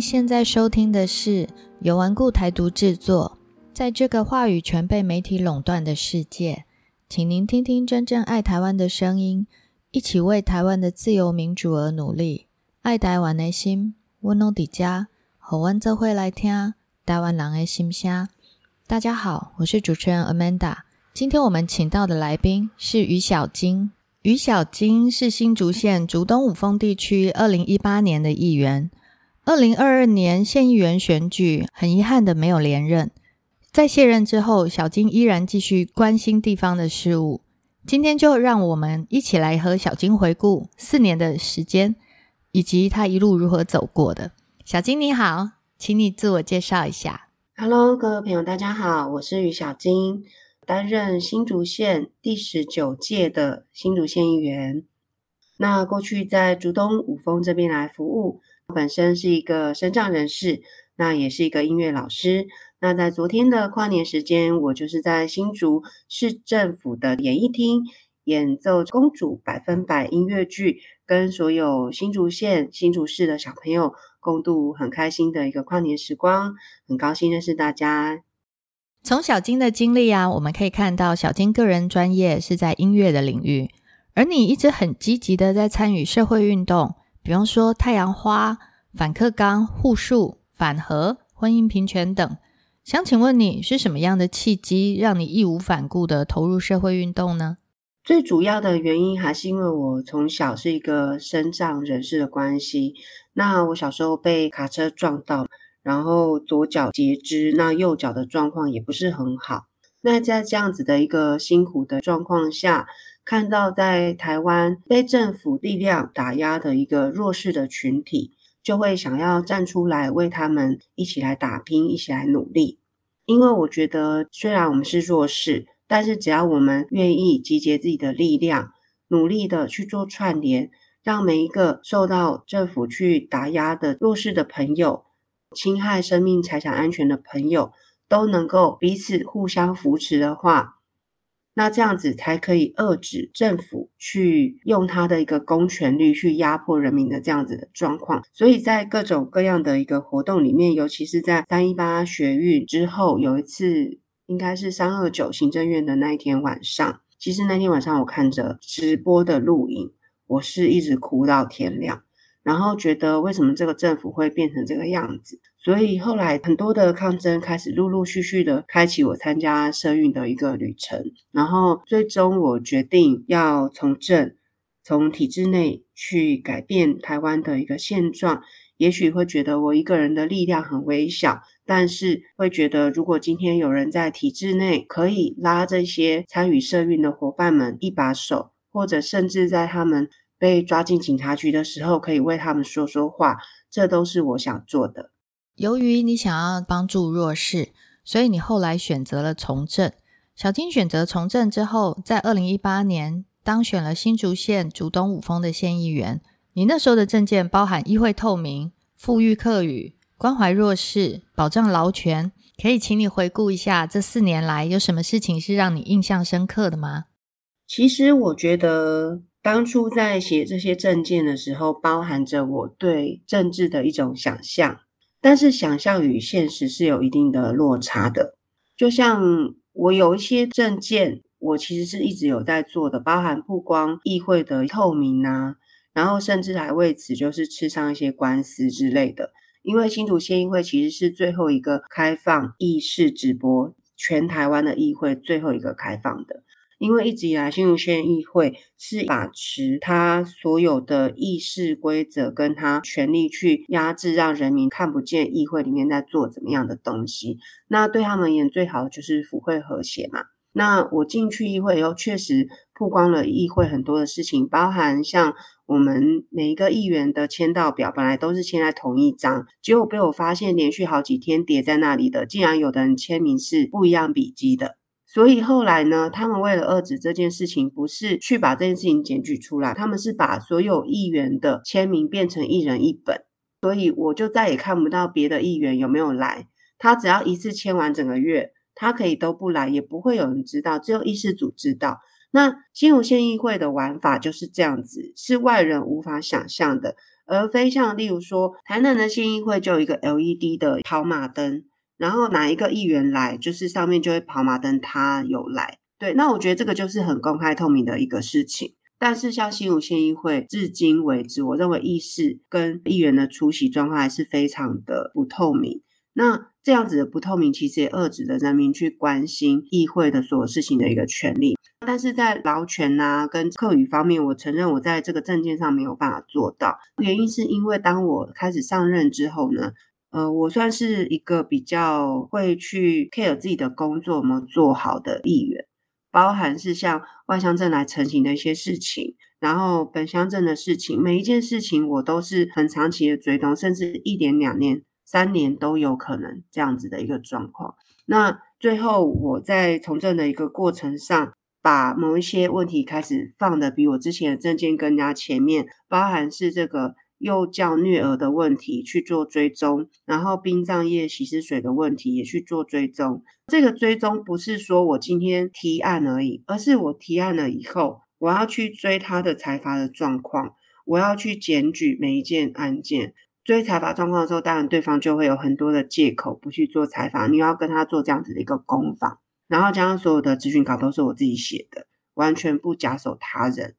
现在收听的是由顽固台独制作。在这个话语权被媒体垄断的世界，请您听听真正爱台湾的声音，一起为台湾的自由民主而努力。爱台湾的心，温暖迪家，和温这会来听台湾人的心声。大家好，我是主持人 Amanda。今天我们请到的来宾是于小金。于小金是新竹县竹东五峰地区二零一八年的议员，二零二二年县议员选举很遗憾的没有连任。在卸任之后，小金依然继续关心地方的事务。今天就让我们一起来和小金回顾四年的时间，以及他一路如何走过的。小金你好，请你自我介绍一下。Hello，各位朋友，大家好，我是于小金。担任新竹县第十九届的新竹县议员。那过去在竹东五峰这边来服务，本身是一个身障人士，那也是一个音乐老师。那在昨天的跨年时间，我就是在新竹市政府的演艺厅演奏《公主百分百》音乐剧，跟所有新竹县、新竹市的小朋友共度很开心的一个跨年时光。很高兴认识大家。从小金的经历啊，我们可以看到小金个人专业是在音乐的领域，而你一直很积极的在参与社会运动，比方说太阳花、反克刚、护树、反核、婚姻平权等。想请问你是什么样的契机，让你义无反顾的投入社会运动呢？最主要的原因还是因为我从小是一个身障人士的关系，那我小时候被卡车撞到。然后左脚截肢，那右脚的状况也不是很好。那在这样子的一个辛苦的状况下，看到在台湾被政府力量打压的一个弱势的群体，就会想要站出来为他们一起来打拼，一起来努力。因为我觉得，虽然我们是弱势，但是只要我们愿意集结自己的力量，努力的去做串联，让每一个受到政府去打压的弱势的朋友。侵害生命财产安全的朋友都能够彼此互相扶持的话，那这样子才可以遏制政府去用他的一个公权力去压迫人民的这样子的状况。所以在各种各样的一个活动里面，尤其是在三一八学运之后，有一次应该是三二九行政院的那一天晚上，其实那天晚上我看着直播的录影，我是一直哭到天亮。然后觉得为什么这个政府会变成这个样子？所以后来很多的抗争开始陆陆续续的开启我参加社运的一个旅程。然后最终我决定要从政，从体制内去改变台湾的一个现状。也许会觉得我一个人的力量很微小，但是会觉得如果今天有人在体制内可以拉这些参与社运的伙伴们一把手，或者甚至在他们。被抓进警察局的时候，可以为他们说说话，这都是我想做的。由于你想要帮助弱势，所以你后来选择了从政。小金选择从政之后，在二零一八年当选了新竹县竹东五峰的县议员。你那时候的政见包含议会透明、富裕客语、关怀弱势、保障劳权。可以请你回顾一下这四年来有什么事情是让你印象深刻的吗？其实我觉得。当初在写这些证件的时候，包含着我对政治的一种想象，但是想象与现实是有一定的落差的。就像我有一些证件，我其实是一直有在做的，包含曝光议会的透明啊，然后甚至还为此就是吃上一些官司之类的。因为新竹县议会其实是最后一个开放议事直播，全台湾的议会最后一个开放的。因为一直以来，新竹县议会是把持他所有的议事规则，跟他权力去压制，让人民看不见议会里面在做怎么样的东西。那对他们而言，最好就是府会和谐嘛。那我进去议会以后，确实曝光了议会很多的事情，包含像我们每一个议员的签到表，本来都是签在同一张，结果被我发现连续好几天叠在那里的，竟然有的人签名是不一样笔迹的。所以后来呢，他们为了遏制这件事情，不是去把这件事情检举出来，他们是把所有议员的签名变成一人一本。所以我就再也看不到别的议员有没有来。他只要一次签完整个月，他可以都不来，也不会有人知道，只有议事组知道。那新竹县议会的玩法就是这样子，是外人无法想象的。而非像例如说台南的县议会就有一个 LED 的跑马灯，然后哪一个议员来，就是上面就会跑马灯，他有来。对，那我觉得这个就是很公开透明的一个事情。但是像新竹县议会，至今为止，我认为议事跟议员的出席状况还是非常的不透明。那这样子的不透明，其实也遏制了人民去关心议会的所有事情的一个权利。但是在劳权啊跟课语方面，我承认我在这个证件上没有办法做到。原因是因为当我开始上任之后呢，呃，我算是一个比较会去 care 自己的工作有没有做好的议员。包含是像外乡镇来成型的一些事情，然后本乡镇的事情，每一件事情我都是很长期的追踪，甚至一年、两年、三年都有可能这样子的一个状况。那最后我在从政的一个过程上，把某一些问题开始放的比我之前的证件更加前面，包含是这个。幼教虐儿的问题去做追踪，然后殡葬业洗尸水的问题也去做追踪。这个追踪不是说我今天提案而已，而是我提案了以后，我要去追他的财阀的状况，我要去检举每一件案件。追财阀状况的时候，当然对方就会有很多的借口不去做采访，你要跟他做这样子的一个攻防，然后加上所有的咨询稿都是我自己写的，完全不假手他人。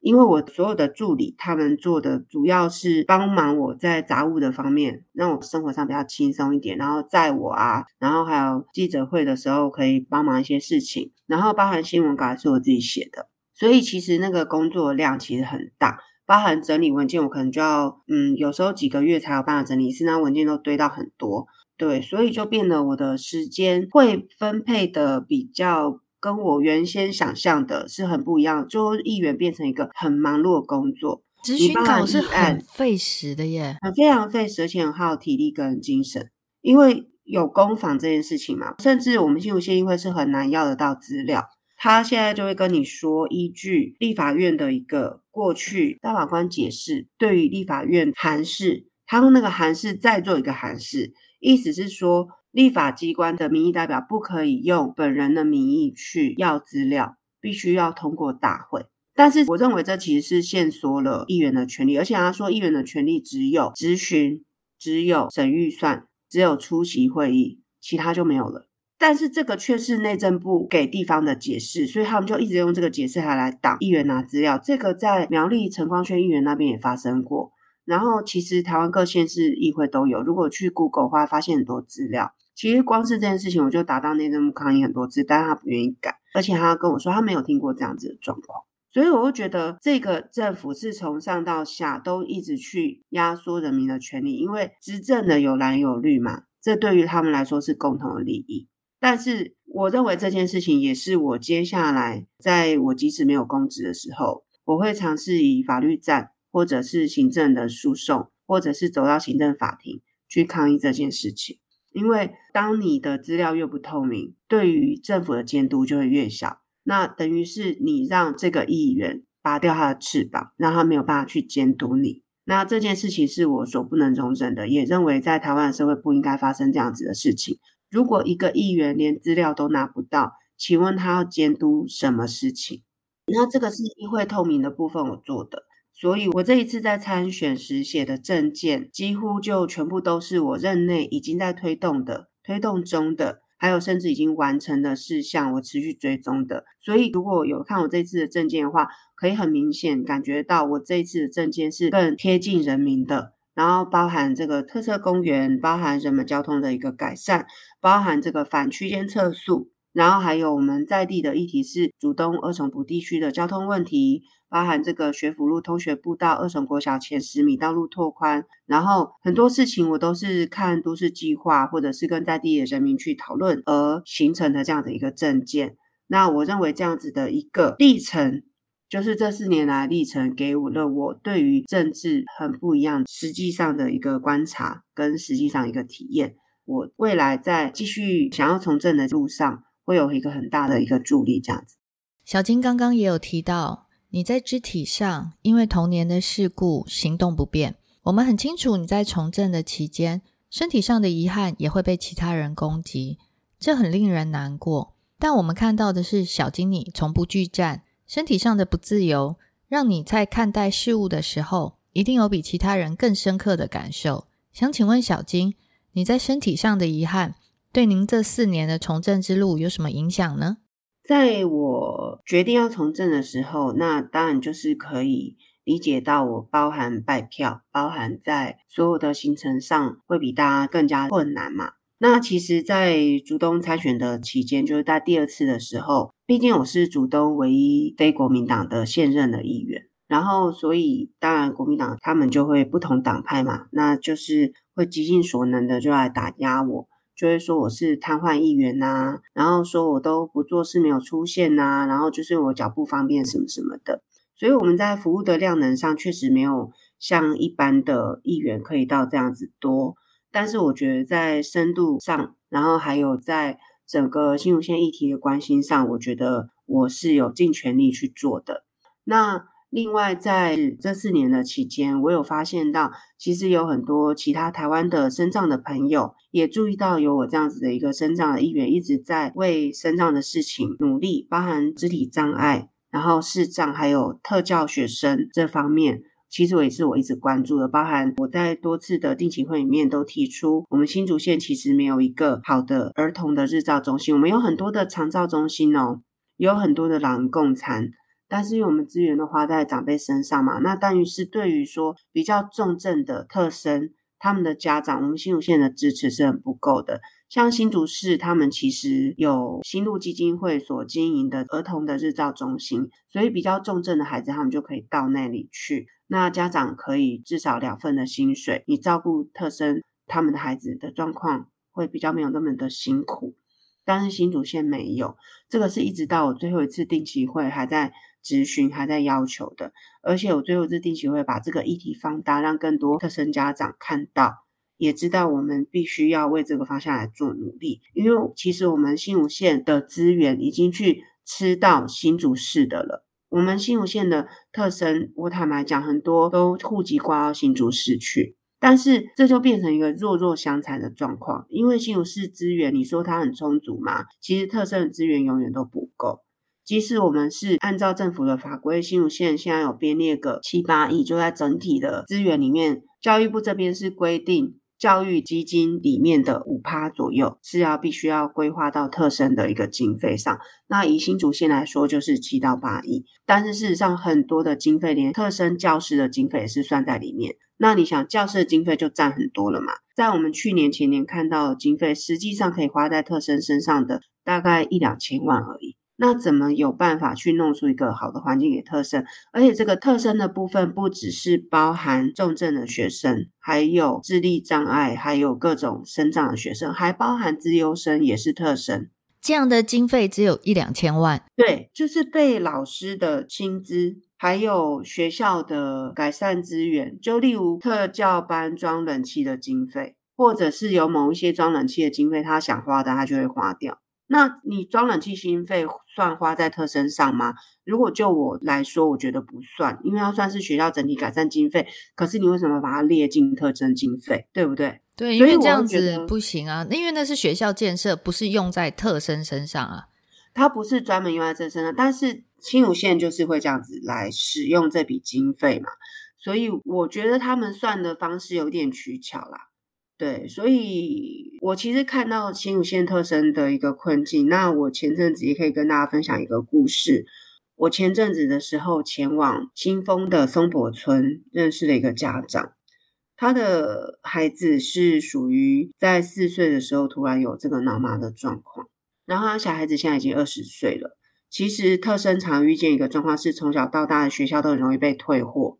因为我所有的助理，他们做的主要是帮忙我在杂物的方面，让我生活上比较轻松一点。然后在我啊，然后还有记者会的时候可以帮忙一些事情。然后包含新闻稿是我自己写的，所以其实那个工作量其实很大。包含整理文件，我可能就要嗯，有时候几个月才有办法整理，是那文件都堆到很多。对，所以就变得我的时间会分配的比较。跟我原先想象的是很不一样，就议员变成一个很忙碌的工作，咨询稿是很费时的耶，很非常费时，而且很耗体力跟精神，因为有攻防这件事情嘛，甚至我们新竹县议会是很难要得到资料，他现在就会跟你说，依据立法院的一个过去大法官解释，对于立法院函释，他用那个函释再做一个函释，意思是说。立法机关的民意代表不可以用本人的名义去要资料，必须要通过大会。但是我认为这其实是限缩了议员的权利，而且他说议员的权利只有咨询、只有审预算、只有出席会议，其他就没有了。但是这个却是内政部给地方的解释，所以他们就一直用这个解释还来挡议员拿资料。这个在苗栗陈光轩议员那边也发生过。然后其实台湾各县市议会都有，如果去 Google 的话，发现很多资料。其实光是这件事情，我就打到内政部抗议很多次，但是他不愿意改，而且他跟我说他没有听过这样子的状况。所以我会觉得这个政府是从上到下都一直去压缩人民的权利，因为执政的有蓝有绿嘛，这对于他们来说是共同的利益。但是我认为这件事情也是我接下来在我即使没有公职的时候，我会尝试以法律战。或者是行政的诉讼，或者是走到行政法庭去抗议这件事情，因为当你的资料越不透明，对于政府的监督就会越小。那等于是你让这个议员拔掉他的翅膀，让他没有办法去监督你。那这件事情是我所不能容忍的，也认为在台湾的社会不应该发生这样子的事情。如果一个议员连资料都拿不到，请问他要监督什么事情？那这个是议会透明的部分我做的。所以，我这一次在参选时写的证件，几乎就全部都是我任内已经在推动的、推动中的，还有甚至已经完成的事项，我持续追踪的。所以，如果有看我这次的证件的话，可以很明显感觉到我这一次的证件是更贴近人民的。然后，包含这个特色公园，包含人们交通的一个改善，包含这个反区间测速，然后还有我们在地的议题是主东二重埔地区的交通问题。包含这个学府路通学步道二重国小前十米道路拓宽，然后很多事情我都是看都市计划或者是跟在地的人民去讨论而形成的这样的一个证件。那我认为这样子的一个历程，就是这四年来历程给我了我对于政治很不一样实际上的一个观察跟实际上一个体验。我未来在继续想要从政的路上，会有一个很大的一个助力。这样子，小金刚刚也有提到。你在肢体上因为童年的事故行动不便，我们很清楚你在从政的期间身体上的遗憾也会被其他人攻击，这很令人难过。但我们看到的是小金你从不惧战，身体上的不自由让你在看待事物的时候一定有比其他人更深刻的感受。想请问小金，你在身体上的遗憾，对您这四年的从政之路有什么影响呢？在我决定要从政的时候，那当然就是可以理解到我包含拜票，包含在所有的行程上会比大家更加困难嘛。那其实，在竹东参选的期间，就是在第二次的时候，毕竟我是竹东唯一非国民党的现任的议员，然后所以当然国民党他们就会不同党派嘛，那就是会极尽所能的就来打压我。就会说我是瘫痪议员呐，然后说我都不做事没有出现呐，然后就是我脚不方便什么什么的，所以我们在服务的量能上确实没有像一般的议员可以到这样子多，但是我觉得在深度上，然后还有在整个新竹县议题的关心上，我觉得我是有尽全力去做的。那。另外，在这四年的期间，我有发现到，其实有很多其他台湾的身障的朋友也注意到有我这样子的一个身障的议员，一直在为身障的事情努力，包含肢体障碍、然后视障，还有特教学生这方面，其实也是我一直关注的。包含我在多次的定期会里面都提出，我们新竹县其实没有一个好的儿童的日照中心，我们有很多的长照中心哦，有很多的老人共餐。但是因为我们资源都花在长辈身上嘛，那等于是对于说比较重症的特生，他们的家长，我们新竹县的支持是很不够的。像新竹市，他们其实有新路基金会所经营的儿童的日照中心，所以比较重症的孩子，他们就可以到那里去。那家长可以至少两份的薪水，你照顾特生他们的孩子的状况会比较没有那么的辛苦。但是新竹县没有，这个是一直到我最后一次定期会还在。咨询还在要求的，而且我最后是定期会把这个议题放大，让更多特生家长看到，也知道我们必须要为这个方向来做努力。因为其实我们新竹县的资源已经去吃到新竹市的了。我们新竹县的特生，我坦白讲，很多都户籍挂到新竹市去，但是这就变成一个弱弱相残的状况。因为新竹市资源，你说它很充足吗？其实特生的资源永远都不够。即使我们是按照政府的法规，新竹县现在有编列个七八亿，就在整体的资源里面，教育部这边是规定教育基金里面的五趴左右是要必须要规划到特生的一个经费上。那以新竹县来说，就是七到八亿。但是事实上，很多的经费连特生教师的经费也是算在里面。那你想，教师的经费就占很多了嘛？在我们去年前年看到的经费，实际上可以花在特生身上的大概一两千万而已。那怎么有办法去弄出一个好的环境给特生？而且这个特生的部分不只是包含重症的学生，还有智力障碍，还有各种生长的学生，还包含资优生也是特生。这样的经费只有一两千万，对，就是被老师的薪资，还有学校的改善资源，就例如特教班装冷气的经费，或者是有某一些装冷气的经费，他想花的他就会花掉。那你装冷气经费算花在特生上吗？如果就我来说，我觉得不算，因为它算是学校整体改善经费。可是你为什么把它列进特征经费？对不对？对，因为这样子不行啊。因为那是学校建设，不是用在特生身上啊。它不是专门用在这身上，但是新竹县就是会这样子来使用这笔经费嘛。所以我觉得他们算的方式有点取巧啦。对，所以我其实看到新五线特生的一个困境。那我前阵子也可以跟大家分享一个故事。我前阵子的时候前往新丰的松柏村，认识了一个家长，他的孩子是属于在四岁的时候突然有这个脑麻的状况，然后他小孩子现在已经二十岁了。其实特生常遇见一个状况是，从小到大的学校都很容易被退货，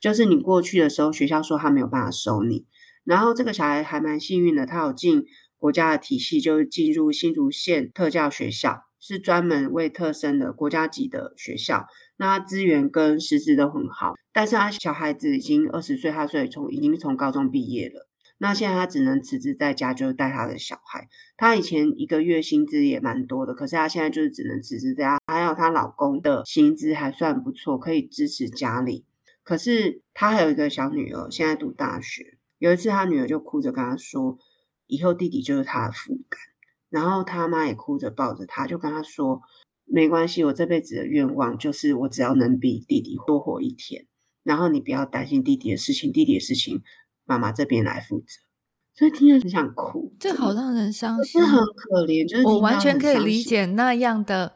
就是你过去的时候，学校说他没有办法收你。然后这个小孩还蛮幸运的，他有进国家的体系，就是进入新竹县特教学校，是专门为特生的国家级的学校。那资源跟师资都很好，但是他小孩子已经二十岁，他所以从已经从高中毕业了。那现在他只能辞职在家，就带他的小孩。他以前一个月薪资也蛮多的，可是他现在就是只能辞职在家。还有她老公的薪资还算不错，可以支持家里。可是他还有一个小女儿，现在读大学。有一次，他女儿就哭着跟他说：“以后弟弟就是他的负担。”然后他妈也哭着抱着他，就跟他说：“没关系，我这辈子的愿望就是我只要能比弟弟多活一天。”然后你不要担心弟弟的事情，弟弟的事情妈妈这边来负责。所以听着很想哭，这好让人伤心，是很可怜。就是我完全可以理解那样的，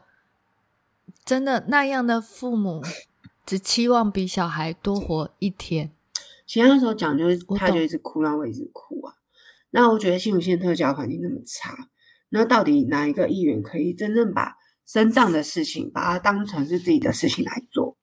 真的那样的父母只期望比小孩多活一天。其他时候讲就是他就一直哭，让我一直哭啊。那我觉得新竹县特教环境那么差，那到底哪一个议员可以真正把生障的事情把它当成是自己的事情来做？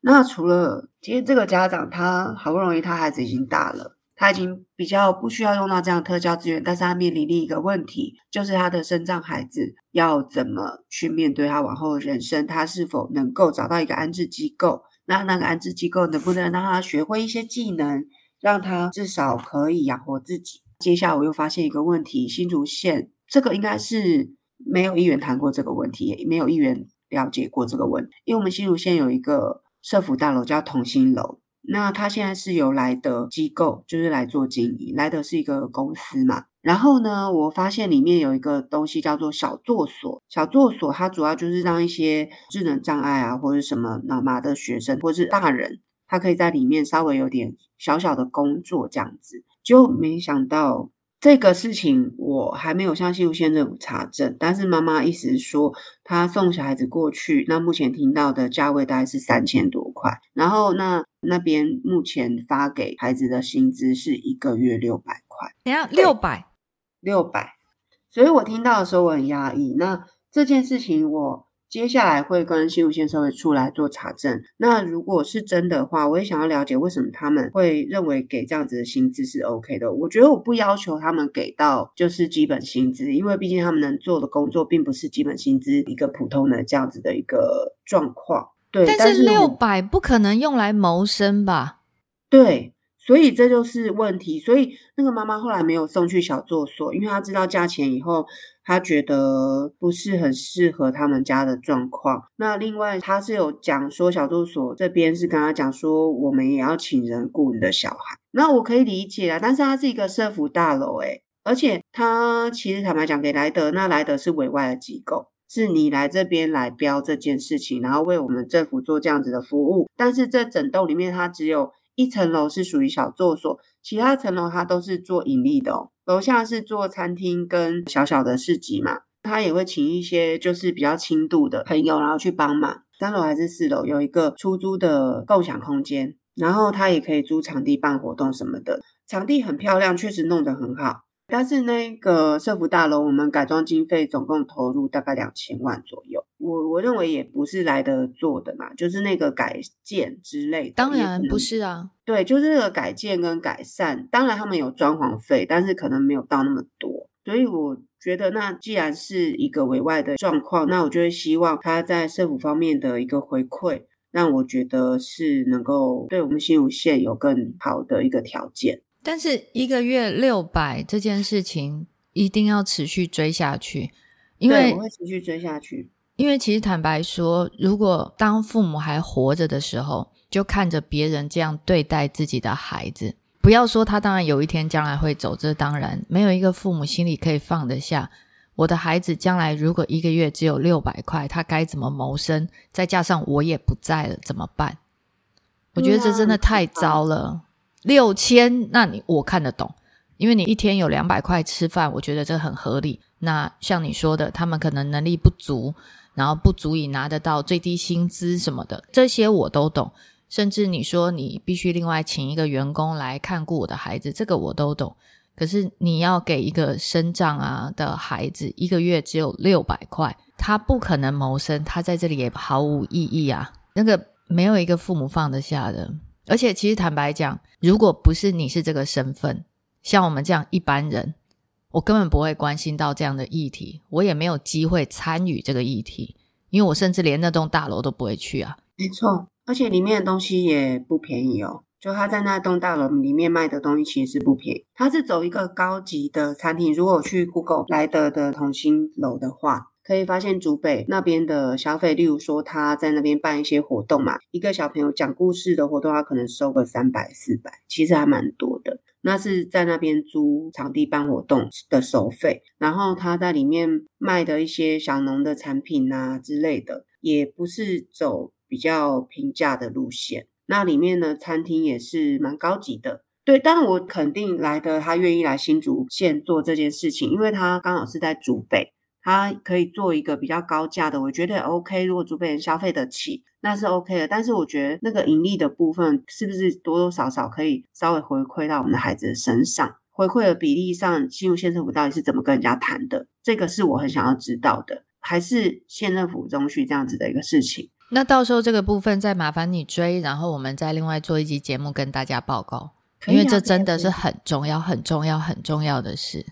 那除了其实这个家长他好不容易他孩子已经大了。他已经比较不需要用到这样特教资源，但是他面临另一个问题，就是他的生障孩子要怎么去面对他往后的人生？他是否能够找到一个安置机构？那那个安置机构能不能让他学会一些技能，让他至少可以养活自己？接下来我又发现一个问题：新竹县这个应该是没有议员谈过这个问题，也没有议员了解过这个问题，因为我们新竹县有一个社服大楼叫同心楼。那他现在是由来的机构，就是来做经营。来的是一个公司嘛。然后呢，我发现里面有一个东西叫做小作所。小作所它主要就是让一些智能障碍啊，或者什么脑麻的学生，或者是大人，他可以在里面稍微有点小小的工作这样子。就没想到。这个事情我还没有向新竹县政府查证，但是妈妈意思是说，她送小孩子过去，那目前听到的价位大概是三千多块，然后那那边目前发给孩子的薪资是一个月六百块，等下六百，六百，所以我听到的时候我很压抑。那这件事情我。接下来会跟新竹县社会处来做查证。那如果是真的话，我也想要了解为什么他们会认为给这样子的薪资是 OK 的。我觉得我不要求他们给到就是基本薪资，因为毕竟他们能做的工作并不是基本薪资一个普通的这样子的一个状况。对，但是六百不可能用来谋生吧？对。所以这就是问题，所以那个妈妈后来没有送去小作所，因为她知道价钱以后，她觉得不是很适合他们家的状况。那另外，她是有讲说小作所这边是跟她讲说，我们也要请人雇你的小孩。那我可以理解啊，但是它是一个社福大楼，诶而且它其实坦白讲给莱德，那莱德是委外的机构，是你来这边来标这件事情，然后为我们政府做这样子的服务，但是这整栋里面它只有。一层楼是属于小作所，其他层楼它都是做盈利的哦。楼下是做餐厅跟小小的市集嘛，他也会请一些就是比较轻度的朋友，然后去帮忙。三楼还是四楼有一个出租的共享空间，然后他也可以租场地办活动什么的，场地很漂亮，确实弄得很好。但是那个社福大楼，我们改装经费总共投入大概两千万左右。我我认为也不是来得做的嘛，就是那个改建之类的。当然不是啊，对，就是那个改建跟改善。当然他们有装潢费，但是可能没有到那么多。所以我觉得，那既然是一个委外的状况，那我就会希望他在政府方面的一个回馈，让我觉得是能够对我们新竹县有更好的一个条件。但是一个月六百这件事情一定要持续追下去，因为我会持续追下去。因为其实坦白说，如果当父母还活着的时候，就看着别人这样对待自己的孩子，不要说他当然有一天将来会走，这当然没有一个父母心里可以放得下。我的孩子将来如果一个月只有六百块，他该怎么谋生？再加上我也不在了，怎么办？我觉得这真的太糟了。六千，那你我看得懂，因为你一天有两百块吃饭，我觉得这很合理。那像你说的，他们可能能力不足，然后不足以拿得到最低薪资什么的，这些我都懂。甚至你说你必须另外请一个员工来看顾我的孩子，这个我都懂。可是你要给一个生障啊的孩子一个月只有六百块，他不可能谋生，他在这里也毫无意义啊。那个没有一个父母放得下的。而且，其实坦白讲，如果不是你是这个身份，像我们这样一般人，我根本不会关心到这样的议题，我也没有机会参与这个议题，因为我甚至连那栋大楼都不会去啊。没错，而且里面的东西也不便宜哦。就他在那栋大楼里面卖的东西其实是不便宜，他是走一个高级的餐厅。如果去 Google 来德的同心楼的话。可以发现，竹北那边的消费，例如说他在那边办一些活动嘛，一个小朋友讲故事的活动，他可能收个三百四百，其实还蛮多的。那是在那边租场地办活动的收费，然后他在里面卖的一些小农的产品啊之类的，也不是走比较平价的路线。那里面的餐厅也是蛮高级的。对，当然我肯定来的，他愿意来新竹县做这件事情，因为他刚好是在竹北，他可以做一个比较高价的，我觉得 OK。如果竹北人消费得起，那是 OK 的。但是我觉得那个盈利的部分，是不是多多少少可以稍微回馈到我们的孩子的身上？回馈的比例上，新竹县政府到底是怎么跟人家谈的？这个是我很想要知道的，还是县政府中去这样子的一个事情？那到时候这个部分再麻烦你追，然后我们再另外做一集节目跟大家报告。因为这真的是很重要、很重要、很重要的事。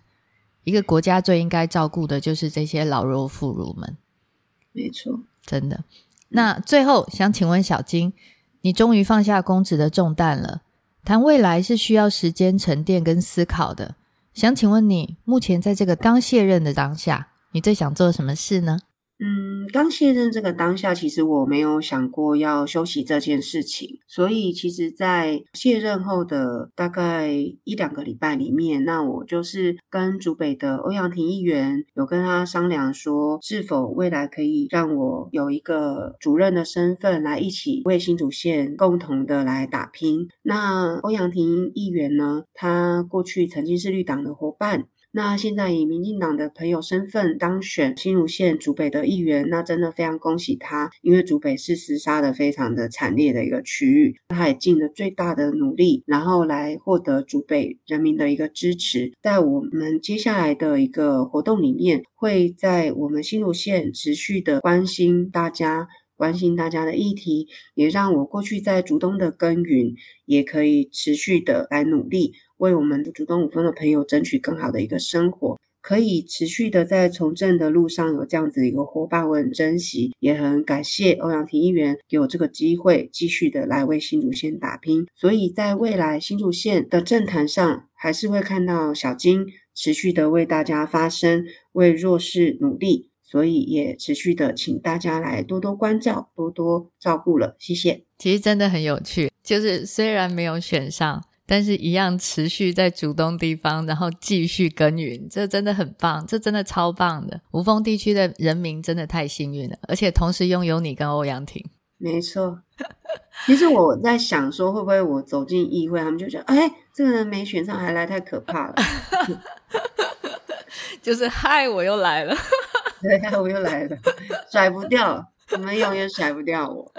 一个国家最应该照顾的就是这些老弱妇孺们。没错，真的。那最后想请问小金，你终于放下公职的重担了，谈未来是需要时间沉淀跟思考的。想请问你，目前在这个刚卸任的当下，你最想做什么事呢？嗯，刚卸任这个当下，其实我没有想过要休息这件事情，所以其实，在卸任后的大概一两个礼拜里面，那我就是跟竹北的欧阳婷议员有跟他商量说，是否未来可以让我有一个主任的身份来一起为新竹县共同的来打拼。那欧阳婷议员呢，他过去曾经是绿党的伙伴。那现在以民进党的朋友身份当选新竹县竹北的议员，那真的非常恭喜他，因为竹北是厮杀的非常的惨烈的一个区域，他也尽了最大的努力，然后来获得竹北人民的一个支持。在我们接下来的一个活动里面，会在我们新竹县持续的关心大家，关心大家的议题，也让我过去在竹东的耕耘也可以持续的来努力。为我们的主动五分的朋友争取更好的一个生活，可以持续的在从政的路上有这样子一个伙伴，我很珍惜，也很感谢欧阳婷议员给我这个机会，继续的来为新竹县打拼。所以在未来新竹县的政坛上，还是会看到小金持续的为大家发声，为弱势努力。所以也持续的请大家来多多关照，多多照顾了，谢谢。其实真的很有趣，就是虽然没有选上。但是，一样持续在主东地方，然后继续耕耘，这真的很棒，这真的超棒的。无风地区的人民真的太幸运了，而且同时拥有你跟欧阳婷。没错，其实我在想说，会不会我走进议会，他们就觉得，哎，这个人没选上还来，太可怕了。就是嗨，我又来了，对，我又来了，甩不掉。你们永远甩不掉我。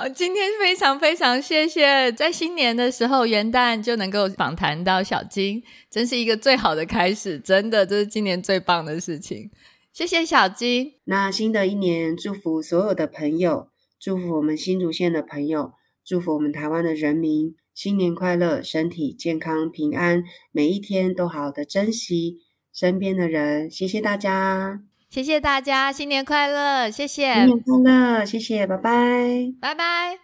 好，今天非常非常谢谢，在新年的时候元旦就能够访谈到小金，真是一个最好的开始，真的这是今年最棒的事情。谢谢小金。那新的一年，祝福所有的朋友，祝福我们新竹县的朋友，祝福我们台湾的人民，新年快乐，身体健康平安，每一天都好好的珍惜身边的人。谢谢大家。谢谢大家，新年快乐！谢谢，新年快乐！谢谢，拜拜，拜拜。